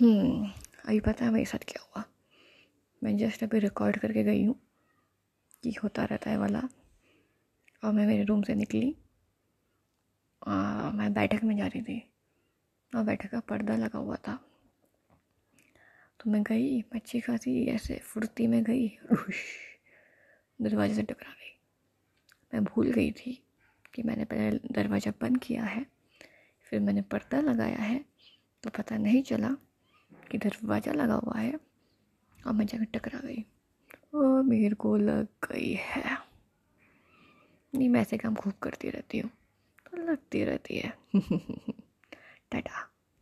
हम्म, अभी पता है मेरे साथ क्या हुआ। मैं जस्ट अभी रिकॉर्ड करके गई हूँ कि होता रहता है वाला। और मैं मेरे रूम से निकली। आ, मैं बैठक में जा रही थी। और बैठक का पर्दा लगा हुआ था। तो मैं गई अच्छी खासी ऐसे फुर्ती में गई। दरवाजे से टकरा गई। मैं भूल गई थी कि मैंने पहले दरवाज़ा बंद किया है। फिर मैंने पर्दा लगाया है। तो पता नहीं चला। कि दरवाज़ा लगा हुआ है और मैं जाकर टकरा गई। और मेरे को लग गई है। नहीं, मैं ऐसे काम खूब करती रहती हूँ। तो लगती रहती है। टाटा।